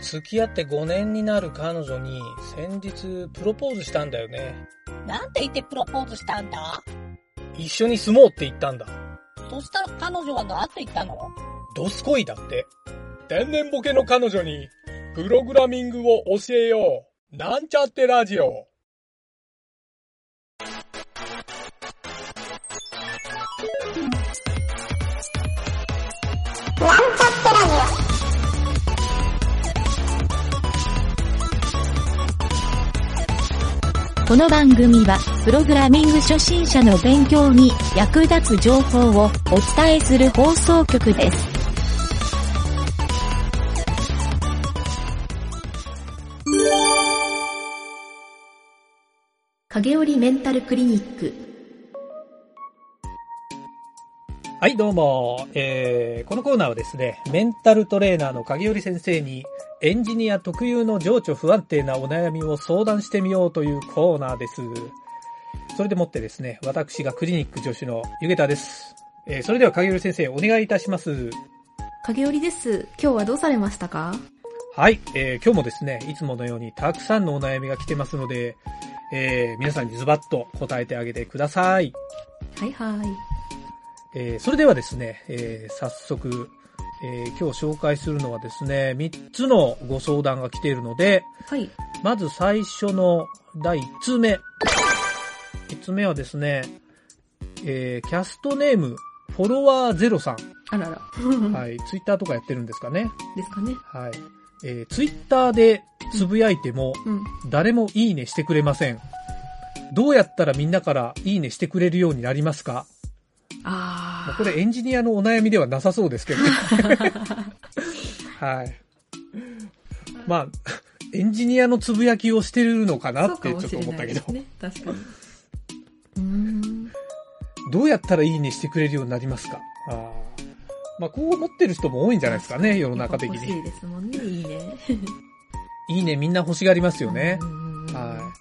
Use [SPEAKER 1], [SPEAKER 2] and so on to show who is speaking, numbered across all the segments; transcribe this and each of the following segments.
[SPEAKER 1] 付き合って5年になる彼女に先日プロポーズしたんだよね。
[SPEAKER 2] なんて言ってプロポーズしたんだ？
[SPEAKER 1] 一緒に住もうって言ったんだ。
[SPEAKER 2] そしたら彼女は何て言ったの？
[SPEAKER 1] ドスコイだって。天然ボケの彼女にプログラミングを教えよう。なんちゃってラジオ。
[SPEAKER 3] この番組は、プログラミング初心者の勉強に役立つ情報をお伝えする放送局です。影織メンタルクリニック
[SPEAKER 1] はい、どうも。えー、このコーナーはですね、メンタルトレーナーの影織先生に、エンジニア特有の情緒不安定なお悩みを相談してみようというコーナーです。それでもってですね、私がクリニック助手のゆげたです。えー、それでは影織先生、お願いいたします。
[SPEAKER 4] 影織です。今日はどうされましたか？
[SPEAKER 1] はい、えー、今日もですね、いつものようにたくさんのお悩みが来てますので、えー、皆さんにズバッと答えてあげてください。
[SPEAKER 4] はいはい。
[SPEAKER 1] えー、それではですね、えー、早速、えー、今日紹介するのはですね、3つのご相談が来ているので、
[SPEAKER 4] はい。
[SPEAKER 1] まず最初の第1通目。1つ目はですね、えー、キャストネーム、フォロワーゼロさん。
[SPEAKER 4] あらら。
[SPEAKER 1] はい、ツイッターとかやってるんですかね。
[SPEAKER 4] ですかね。
[SPEAKER 1] はい。えー、ツイッターでつぶやいても、
[SPEAKER 4] うん。
[SPEAKER 1] 誰もいいねしてくれません。どうやったらみんなからいいねしてくれるようになりますか？
[SPEAKER 4] あー。
[SPEAKER 1] これエンジニアのお悩みではなさそうですけどね。はい。まあ、エンジニアのつぶやきをしてるのかなってちょっと思ったけど、
[SPEAKER 4] ね。確かに。う。
[SPEAKER 1] どうやったらいいねしてくれるようになりますか？あーまあ、こう思ってる人も多いんじゃないですかね、世の中的に。
[SPEAKER 4] 欲しいですもんね、いいね。
[SPEAKER 1] いいねみんな欲しがりますよねは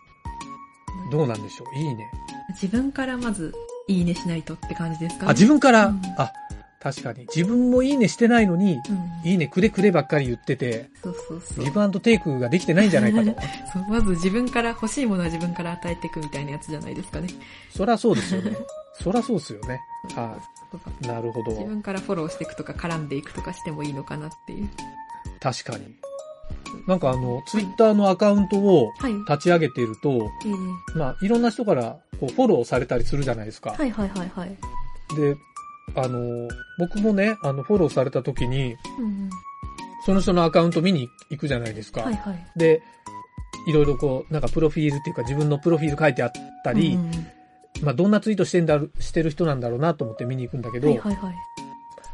[SPEAKER 1] い。どうなんでしょう？いいね。
[SPEAKER 4] 自分からまず、いいねしないとって感じですかね。
[SPEAKER 1] あ、自分から、
[SPEAKER 4] うん
[SPEAKER 1] あ、確かに。自分もいいねしてないのに、
[SPEAKER 4] うん。
[SPEAKER 1] いいねくれくればっかり言ってて、
[SPEAKER 4] そうそうそう
[SPEAKER 1] ギ。ブアンドテイクができてないんじゃないかと。
[SPEAKER 4] そう、まず自分から欲しいものは自分から与えていくみたいなやつじゃないですかね。
[SPEAKER 1] そらそうですよね。そらそうですよね。はい。なるほど。
[SPEAKER 4] 自分からフォローしていくとか絡んでいくとかしてもいいのかなっていう。
[SPEAKER 1] 確かに。なんかあの、ツイッターのアカウントを
[SPEAKER 4] はい。
[SPEAKER 1] 立ち上げていると、
[SPEAKER 4] えー
[SPEAKER 1] まあ、いろんな人からこうフォローされたりするじゃないですか。
[SPEAKER 4] はいはいはいはい。
[SPEAKER 1] で、あの、僕もね、あの、フォローされた時に、
[SPEAKER 4] うんうん。
[SPEAKER 1] その人のアカウント見に行くじゃないですか。
[SPEAKER 4] はいはい。
[SPEAKER 1] で、いろいろこう、なんかプロフィールっていうか自分のプロフィール書いてあったり、
[SPEAKER 4] うんうん
[SPEAKER 1] まあどんなツイートしてんだろ、してる人なんだろうなと思って見に行くんだけど、
[SPEAKER 4] はいはいはい。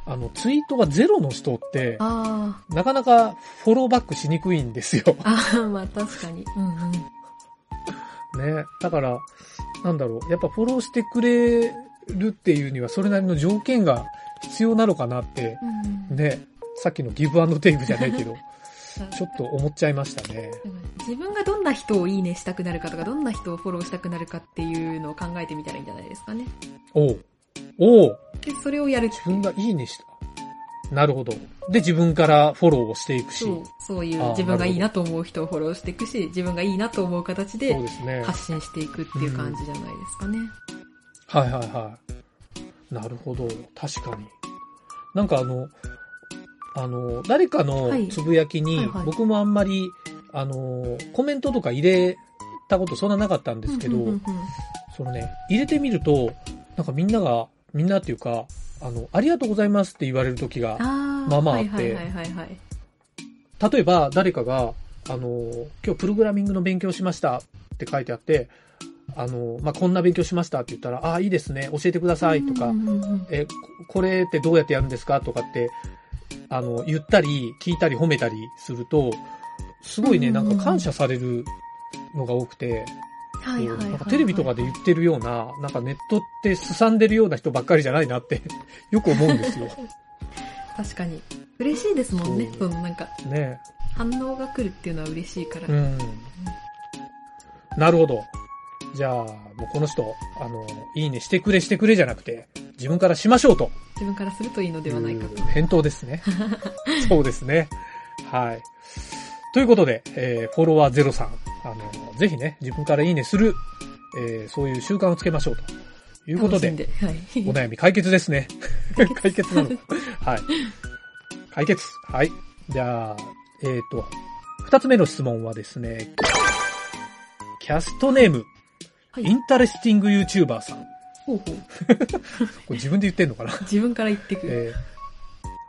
[SPEAKER 1] あの、ツイートがゼロの人って、
[SPEAKER 4] あ
[SPEAKER 1] なかなかフォローバックしにくいんですよ。
[SPEAKER 4] あ。ああ、まあ確かに。うんうん。
[SPEAKER 1] ね。だから、なんだろう、やっぱフォローしてくれるっていうにはそれなりの条件が必要なのかなって、
[SPEAKER 4] うんうん
[SPEAKER 1] ね。さっきのギブアンドテイクじゃないけど、
[SPEAKER 4] さ
[SPEAKER 1] ちょっと思っちゃいましたね。
[SPEAKER 4] 自分がどんな人をいいねしたくなるかとか、どんな人をフォローしたくなるかっていうのを考えてみたらいいんじゃないですかね。
[SPEAKER 1] おうおう
[SPEAKER 4] で、それをやる
[SPEAKER 1] 自分がいいねした。なるほど。で、自分からフォローをしていくし。
[SPEAKER 4] そう、そういう自分がいいなと思う人をフォローしていくし、自分がいいなと思う形で
[SPEAKER 1] そうですね。
[SPEAKER 4] 発信していくっていう感じじゃないですかね。
[SPEAKER 1] はいはいはい。なるほど。確かに。なんかあの、あの、誰かの
[SPEAKER 4] はい
[SPEAKER 1] つぶやきに僕もあんまり、あの、コメントとか入れたことそんななかったんですけど
[SPEAKER 4] うんうんうんうん、
[SPEAKER 1] そのね、入れてみると、なんかみんなが、みんなっていうか、あの、ありがとうございますって言われる時が、まあまああって。例えば誰かが、あの、今日プログラミングの勉強しましたって書いてあって、あの、まあ、こんな勉強しましたって言ったら、ああ、いいですね、教えてくださいとかえ、ここれってどうやってやるんですかとかって、あの、言ったり、聞いたり褒めたりすると、すごいね、なんか感謝されるのが多くて、
[SPEAKER 4] はいはいはいはい
[SPEAKER 1] なんかテレビとかで言ってるような、なんかネットってすさんでるような人ばっかりじゃないなって、よく思うんですよ。
[SPEAKER 4] 確かに。嬉しいですもんね。
[SPEAKER 1] そ
[SPEAKER 4] のなんか、
[SPEAKER 1] ね
[SPEAKER 4] 反応が来るっていうのは嬉しいから。
[SPEAKER 1] うん。なるほど。じゃあ、もうこの人、あの、いいねしてくれしてくれじゃなくて、自分からしましょうと。
[SPEAKER 4] 自分からするといいのではないかと。
[SPEAKER 1] 返答ですね。そうですね。はい。ということで、えーフォロワーゼロさん、あの、ぜひね、自分からいいねする、えーそういう習慣をつけましょうということで、
[SPEAKER 4] で。はい。
[SPEAKER 1] お悩み解決ですね。解決なのか。はい。解決。はい。じゃあ、えっ、と、二つ目の質問はですね、キャストネーム、
[SPEAKER 4] はい
[SPEAKER 1] インタレスティング YouTuber さん。
[SPEAKER 4] ほうほう。
[SPEAKER 1] これ自分で言ってんのかな？
[SPEAKER 4] 自分から言ってくる。
[SPEAKER 1] えー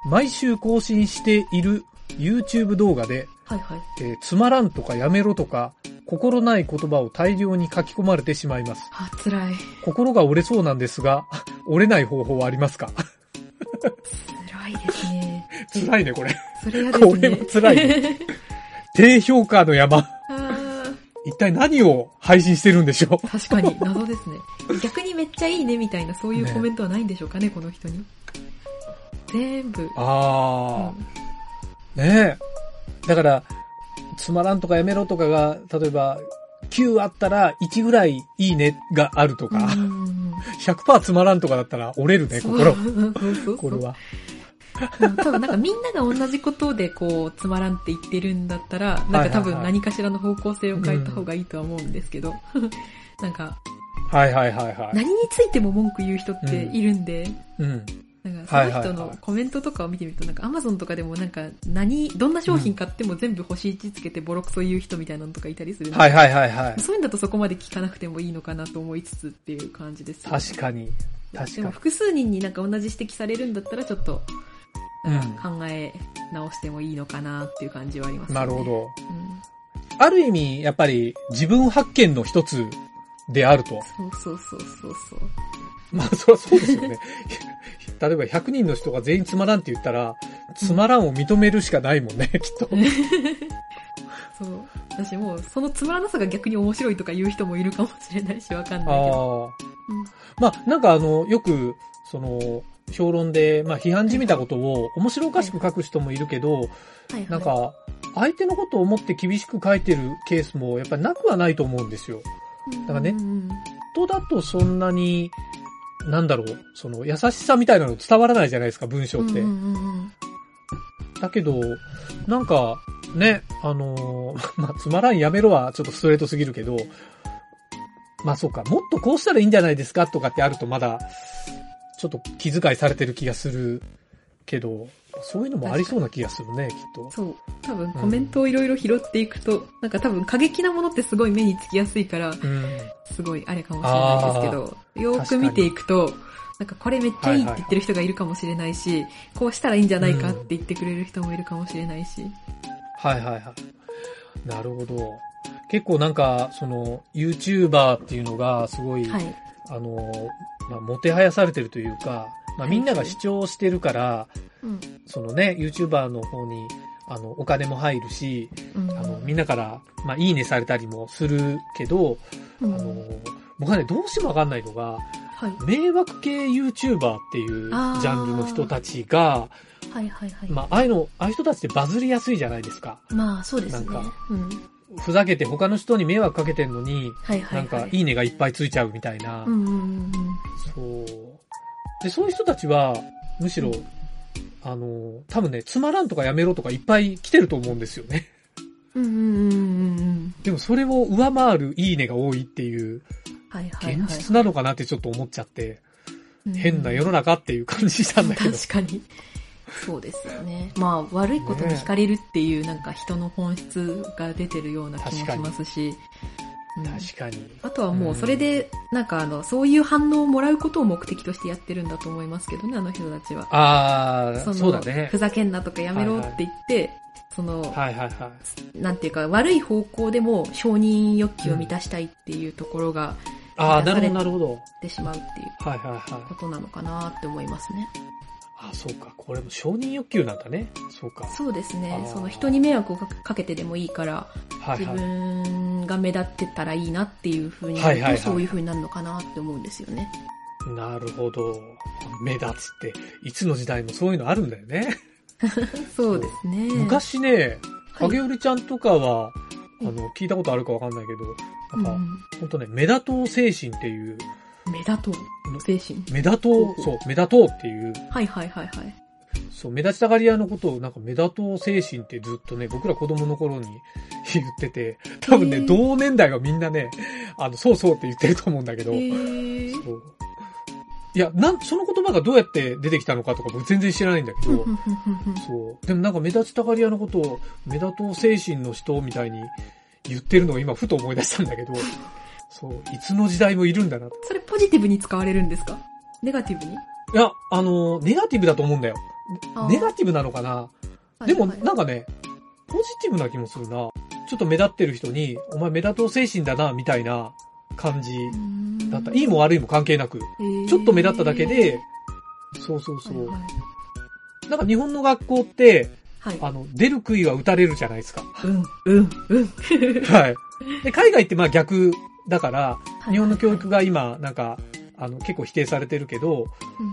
[SPEAKER 1] 毎週更新している YouTube 動画で、
[SPEAKER 4] はいはい。
[SPEAKER 1] えーつまらんとかやめろとか、心ない言葉を大量に書き込まれてしまいます。
[SPEAKER 4] あ、辛い。
[SPEAKER 1] 心が折れそうなんですが、折れない方法はありますか？
[SPEAKER 4] 辛いですね。
[SPEAKER 1] 辛いね、これ。
[SPEAKER 4] それ嫌ですね。
[SPEAKER 1] これも辛いね 低評価の山。一体何を配信してるんでしょう？
[SPEAKER 4] 確かに、謎ですね。逆にめっちゃいいねみたいな、そういうコメントはないんでしょうかね、この人に。全部。
[SPEAKER 1] ああ、ねえ。だから、つまらんとかやめろとかが、例えば、9あったら1ぐらいいいねがあるとか、
[SPEAKER 4] うん
[SPEAKER 1] 100%つまらんとかだったら折れるね、心。これは。
[SPEAKER 4] うん多分なんかみんなが同じことでこう、つまらんって言ってるんだったら、なんか多分何かしらの方向性を変えた方がいいとは思うんですけど、なんか、
[SPEAKER 1] はいはいはいはい。
[SPEAKER 4] 何についても文句言う人っているんで、
[SPEAKER 1] うん。
[SPEAKER 4] なんかその人のコメントとかを見てみると、なんかアマゾンとかでもなんか何、どんな商品買っても全部星1つけてボロクソ言う人みたいなのとかいたりする
[SPEAKER 1] はいはいはいはい。
[SPEAKER 4] そういうんだとそこまで聞かなくてもいいのかなと思いつつっていう感じです、
[SPEAKER 1] 確かに。確かに。
[SPEAKER 4] でも複数人になんか同じ指摘されるんだったらちょっと、
[SPEAKER 1] うん
[SPEAKER 4] 考え直してもいいのかなっていう感じはありますね。
[SPEAKER 1] なるほ。ど。
[SPEAKER 4] うん、
[SPEAKER 1] ある意味、やっぱり自分発見の一つであると。
[SPEAKER 4] そうそうそうそうそう。
[SPEAKER 1] まあ、そりゃそうですよね。例えば100人の人が全員つまらんって言ったら、つまらんを認めるしかないもんね、きっと。
[SPEAKER 4] そう。私もう、そのつまらなさが逆に面白いとか言う人もいるかもしれないし、わかんないけど。
[SPEAKER 1] ああ。まあ、なんかあの、よく、その、評論で、まあ、批判じみたことを面白おかしく書く人もいるけど、
[SPEAKER 4] はいはい。
[SPEAKER 1] なんか、相手のことを思って厳しく書いてるケースもやっぱりなくはないと思うんですよ。
[SPEAKER 4] うん、
[SPEAKER 1] だからね
[SPEAKER 4] うんうん
[SPEAKER 1] 人だとそんなに、なんだろう、その優しさみたいなの伝わらないじゃないですか、文章って。
[SPEAKER 4] うんうんうんうん
[SPEAKER 1] だけど、なんか、ね、あのー まあ、つまらんやめろはちょっとストレートすぎるけど、まあそうか、もっとこうしたらいいんじゃないですかとかってあるとまだ、ちょっと気遣いされてる気がするけど、そういうのもありそうな気がするね、きっと。
[SPEAKER 4] そう。多分コメントをいろいろ拾っていくと、なんか多分過激なものってすごい目につきやすいから、
[SPEAKER 1] うん。
[SPEAKER 4] すごいあれかもしれないですけど、よーく見ていくと、なんかこれめっちゃいいって言ってる人がいるかもしれないし、こうしたらいいんじゃないかって言ってくれる人もいるかもしれないし。
[SPEAKER 1] はいはいはい。なるほど。結構なんか、その、YouTuber っていうのがすごい、
[SPEAKER 4] はい。
[SPEAKER 1] あの、まあ、もてはやされてるというか、まあ、みんなが視聴してるから、
[SPEAKER 4] うん。
[SPEAKER 1] そのね、YouTuber の方に、あの、お金も入るし、
[SPEAKER 4] うん
[SPEAKER 1] あの、みんなから、まあ、いいねされたりもするけど、あ
[SPEAKER 4] うん
[SPEAKER 1] の、僕はね、どうしてもわかんないのが、
[SPEAKER 4] はい。
[SPEAKER 1] 迷惑系 YouTuber っていうジャンルの人たちが、
[SPEAKER 4] はいはいはい。
[SPEAKER 1] まあ、ああいうの、ああいう人たちってバズりやすいじゃないですか。
[SPEAKER 4] まあ、そうですね
[SPEAKER 1] なんか。
[SPEAKER 4] うん。
[SPEAKER 1] ふざけて他の人に迷惑かけてんのに、
[SPEAKER 4] はいはい、はい。
[SPEAKER 1] なんか、いいねがいっぱいついちゃうみたいな。
[SPEAKER 4] うんうんうん
[SPEAKER 1] そう。で、そういう人たちは、むしろ、あの、多分ね、つまらんとかやめろとかいっぱい来てると思うんですよね。
[SPEAKER 4] うん。うんうんうん。
[SPEAKER 1] でもそれを上回るいいねが多いっていう、
[SPEAKER 4] はいはいはい。
[SPEAKER 1] 現実なのかなってちょっと思っちゃって、
[SPEAKER 4] うん
[SPEAKER 1] 変な世の中っていう感じしたんだけど。
[SPEAKER 4] 確かに。そうですよね。まあ、悪いことに惹かれるっていう、なんか人の本質が出てるような気もしますし。うん
[SPEAKER 1] 確かに。
[SPEAKER 4] あとはもうそれで、なんかあの、そういう反応をもらうことを目的としてやってるんだと思いますけどね、あの人たちは。
[SPEAKER 1] ああ、
[SPEAKER 4] の
[SPEAKER 1] そうだね
[SPEAKER 4] ふ。ざけんなとかやめろって言って、その、
[SPEAKER 1] はいはいはい。
[SPEAKER 4] なんていうか、悪い方向でも承認欲求を満たしたいっていうところが
[SPEAKER 1] ああ、なるほどなるほど。
[SPEAKER 4] 出てしまうっていう
[SPEAKER 1] はいはいはい。
[SPEAKER 4] ことなのかなって思いますね。
[SPEAKER 1] あそうか。これも承認欲求なんだね。そうか。
[SPEAKER 4] そうですねその人に迷惑をかかけてでもいいから、自
[SPEAKER 1] はいはい。
[SPEAKER 4] 分が目立ってたらいいなっていう風になると、
[SPEAKER 1] はいはいはい
[SPEAKER 4] そういう風になるのかなって思うんですよね。
[SPEAKER 1] なるほど。目立つって、いつの時代もそういうのあるんだよね。
[SPEAKER 4] そうですね。
[SPEAKER 1] 昔ね、
[SPEAKER 4] はい
[SPEAKER 1] 影織ちゃんとかは、あの、聞いたことあるかわかんないけど、なんか、ほんとね、目立とう精神っていう、
[SPEAKER 4] 目立とう。精神。
[SPEAKER 1] 目立とう、そう、目立とうっていう、
[SPEAKER 4] はいはいはいはい。
[SPEAKER 1] そう、目立ちたがり屋のことを、なんか目立とう精神ってずっとね、僕ら子供の頃に言ってて、多分ね、
[SPEAKER 4] へー
[SPEAKER 1] 同年代がみんなね、あの、そうそうって言ってると思うんだけど、
[SPEAKER 4] へー
[SPEAKER 1] そう。いや、なん、その言葉がどうやって出てきたのかとか僕全然知らないんだけど、そう。でもなんか目立ちたがり屋のことを、目立とう精神の人みたいに言ってるのを今ふと思い出したんだけど、そう、いつの時代もいるんだな。い
[SPEAKER 4] それポジティブに使われるんですか？ネガティブに？
[SPEAKER 1] や、あの、ネガティブだと思うんだよ。ネガティブなのかな？でも、
[SPEAKER 4] はいはい
[SPEAKER 1] なんかね、ポジティブな気もするな。ちょっと目立ってる人に、お前目立とう精神だな、みたいな感じだった。いいも悪いも関係なく、ちょっと目立っただけで、そうそうそう。
[SPEAKER 4] はい
[SPEAKER 1] なんか日本の学校って、
[SPEAKER 4] はい。
[SPEAKER 1] あの、出る杭は打たれるじゃないですか。
[SPEAKER 4] うん、うん、うん。
[SPEAKER 1] はい。で、海外ってまあ逆だから、日本の教育が今、なんか、あの、結構否定されてるけど、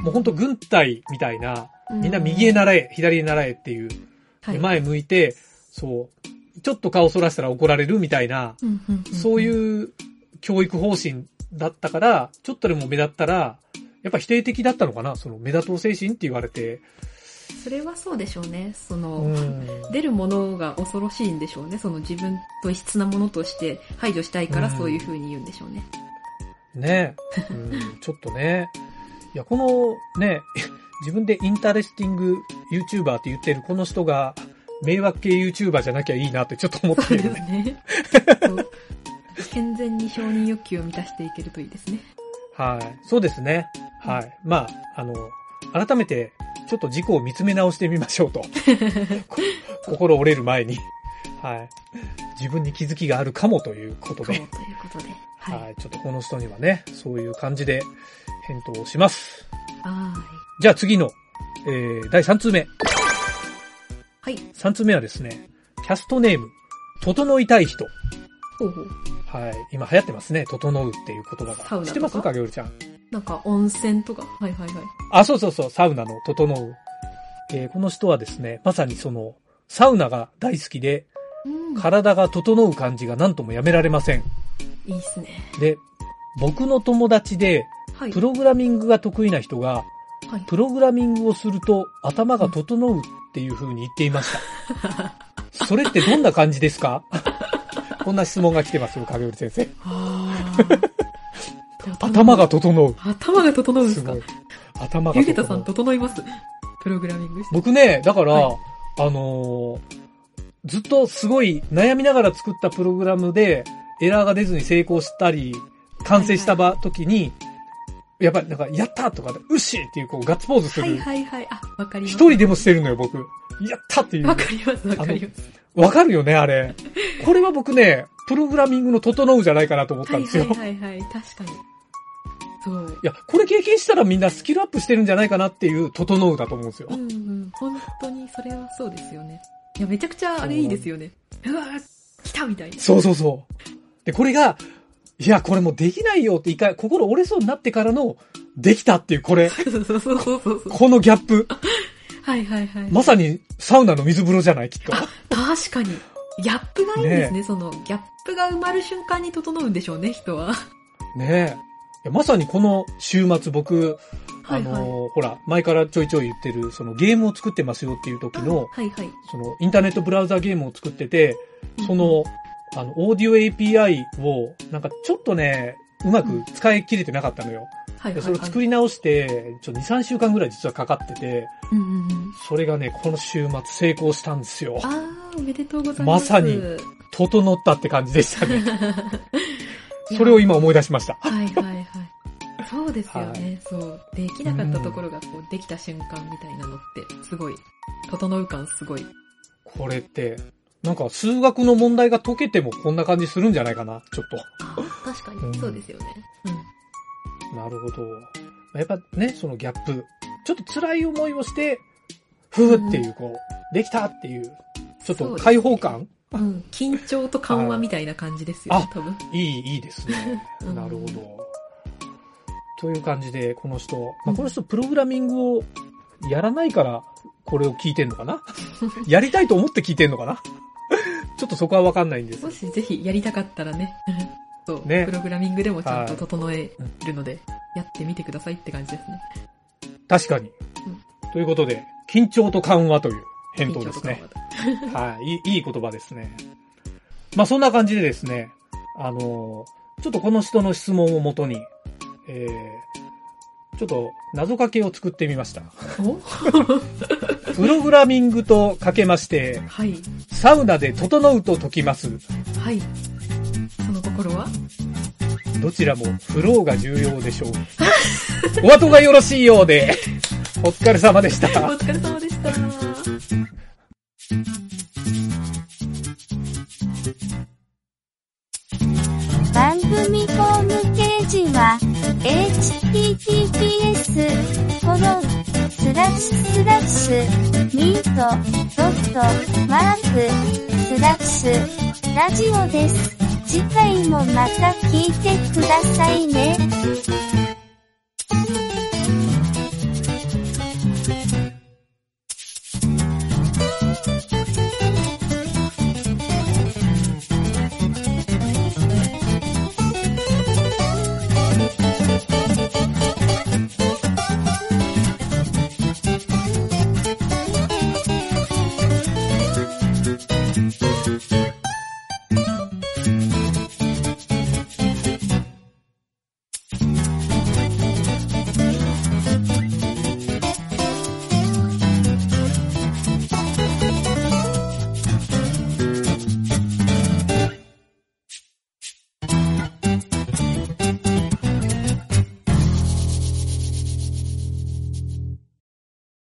[SPEAKER 1] もう本当軍隊みたいな、みんな右へ習え、左へ習えっていう、
[SPEAKER 4] はい。
[SPEAKER 1] で前向いて、そう、ちょっと顔そらしたら怒られるみたいな、
[SPEAKER 4] うんうんうん。
[SPEAKER 1] そういう教育方針だったから、ちょっとでも目立ったら、やっぱ否定的だったのかなその目立とう精神って言われて。
[SPEAKER 4] それはそうでしょうね。その、
[SPEAKER 1] うん。
[SPEAKER 4] 出るものが恐ろしいんでしょうね。その自分と異質なものとして排除したいから
[SPEAKER 1] うん
[SPEAKER 4] そういう風に言うんでしょうね。
[SPEAKER 1] ねうん、ちょっとね。いや、このね、自分でインタレスティング YouTuber って言ってるこの人が、迷惑系 YouTuber じゃなきゃいいなってちょっと思ってるね。
[SPEAKER 4] すね。そう健全に承認欲求を満たしていけるといいですね。
[SPEAKER 1] はい。そうですね。はい。まあ、あの、改めて、ちょっと自己を見つめ直してみましょうと。こ 心折れる前に。はい。自分に気づきがあるかもということで。
[SPEAKER 4] ということで。はい。
[SPEAKER 1] はい。ちょっとこの人にはね、そういう感じで返答をします。
[SPEAKER 4] は
[SPEAKER 1] じゃあ次の、えー、第3通目。
[SPEAKER 4] はい。
[SPEAKER 1] 3通目はですね、キャストネーム、整いたい人。
[SPEAKER 4] ほうほう。
[SPEAKER 1] はい。今流行ってますね。整うっていう言葉が。知ってますかげおりちゃん？
[SPEAKER 4] なんか温泉とか。はいはいはい。
[SPEAKER 1] あ、そうそうそう、サウナの整う。えーこの人はですね、まさにその、サウナが大好きで、
[SPEAKER 4] うん。
[SPEAKER 1] 体が整う感じが何ともやめられません。
[SPEAKER 4] いいっすね。
[SPEAKER 1] で、僕の友達で、
[SPEAKER 4] はい。
[SPEAKER 1] プログラミングが得意な人が、
[SPEAKER 4] はい。
[SPEAKER 1] プログラミングをすると頭が整うっていう風に言っていました。それってどんな感じですか？こんな質問が来てますよ、影織先生。頭が整う。
[SPEAKER 4] 頭が整うんですすか。
[SPEAKER 1] 頭が
[SPEAKER 4] ゆげたさん
[SPEAKER 1] 整う。
[SPEAKER 4] 整います？プログラミングして。
[SPEAKER 1] 僕ね、だから、
[SPEAKER 4] はい
[SPEAKER 1] あのーずっとすごい悩みながら作ったプログラムで、エラーが出ずに成功したり、完成した場、時に、やっぱりなんか、やったとかで、うっしーっていうこうガッツポーズす
[SPEAKER 4] はい
[SPEAKER 1] る。
[SPEAKER 4] はいはい。あ、わかります。
[SPEAKER 1] 一人でもしてるのよ、僕。やったっていう。
[SPEAKER 4] わかりますわかります。
[SPEAKER 1] わかるよね、あれ。これは僕ね、プログラミングの整うじゃないかなと思った
[SPEAKER 4] はい
[SPEAKER 1] んですよ。
[SPEAKER 4] はいはいはい。確かに。そう。
[SPEAKER 1] いや、これ経験したらみんなスキルアップしてるんじゃないかなっていう、整うだと思うんですよ
[SPEAKER 4] う。んうん。本当にそれはそうですよね。いや、めちゃくちゃあれいいですよね。うわー来たみたいな。
[SPEAKER 1] そうそうそう。で、これが、いや、これもうできないよって一回心折れそうになってからの、できたっていう、これ、
[SPEAKER 4] そうそうそうそうそう。
[SPEAKER 1] このギャップ。
[SPEAKER 4] はいはいはい。
[SPEAKER 1] まさにサウナの水風呂じゃない、きっと。
[SPEAKER 4] あ、確かに。ギャップがいいんですね。その、ギャップが埋まる瞬間に整うんでしょうね、人は。
[SPEAKER 1] ねえ。いやまさにこの週末僕、あのー
[SPEAKER 4] はいはい
[SPEAKER 1] ほら、前からちょいちょい言ってる、そのゲームを作ってますよっていう時の、
[SPEAKER 4] はいはい。
[SPEAKER 1] そのインターネットブラウザゲームを作ってて、その、あの、オーディオ API を、なんかちょっとね、うまく使い切れてなかったのよ。
[SPEAKER 4] はいはいはい、
[SPEAKER 1] でそれを作り直して、ちょ、2、3週間ぐらい実はかかってて、
[SPEAKER 4] うんうんうん。
[SPEAKER 1] それがね、この週末成功したんですよ。
[SPEAKER 4] あー、おめでとうございます。
[SPEAKER 1] まさに整ったって感じでしたね。それを今思い出しました。
[SPEAKER 4] はいはいですよね、そう。できなかったところがこう、できた瞬間みたいなのって、すごい、整う感すごい。
[SPEAKER 1] これって、なんか数学の問題が解けてもこんな感じするんじゃないかな、ちょっ
[SPEAKER 4] あ確か
[SPEAKER 1] うん
[SPEAKER 4] に、そうですよね。うん。
[SPEAKER 1] と。なるほど。やっぱね、そのギャップ。ちょっと辛い思いをして、ふーっていう、こう、できたっていう、ちょっと解放感、
[SPEAKER 4] うん、緊張と緩和みたいな感じですよね、多分。
[SPEAKER 1] いい、いいですね。
[SPEAKER 4] うん
[SPEAKER 1] なるほど。という感じで、この人、まあ、
[SPEAKER 4] うん
[SPEAKER 1] この人プログラミングをやらないから、これを聞いてんのかな？やりたいと思って聞いてんのかな？ちょっとそこはわかんないんです
[SPEAKER 4] も。しぜひやりたかったらね、そう、
[SPEAKER 1] ね
[SPEAKER 4] プログラミングでもちゃんと整えるので、やってみてくださいって感じですね。
[SPEAKER 1] 確かに。
[SPEAKER 4] うん
[SPEAKER 1] ということで、緊張と緩和という返答ですね。はい。いいいい言葉ですね。まあそんな感じでですね、あのーちょっとこの人の質問をもとに、えー、ちょっと謎かけを作ってみました。
[SPEAKER 4] お？
[SPEAKER 1] プログラミングとかけまして、
[SPEAKER 4] はい。
[SPEAKER 1] サウナで整うと解きます。
[SPEAKER 4] はい。その心は？
[SPEAKER 1] どちらもフローが重要でしょう。お後がよろしいようで、お疲れ様でし
[SPEAKER 4] お
[SPEAKER 1] た。
[SPEAKER 4] 疲れ様でした。
[SPEAKER 3] スミートドットマークスラッシュラジオです。次回もまた聞いてくださいね。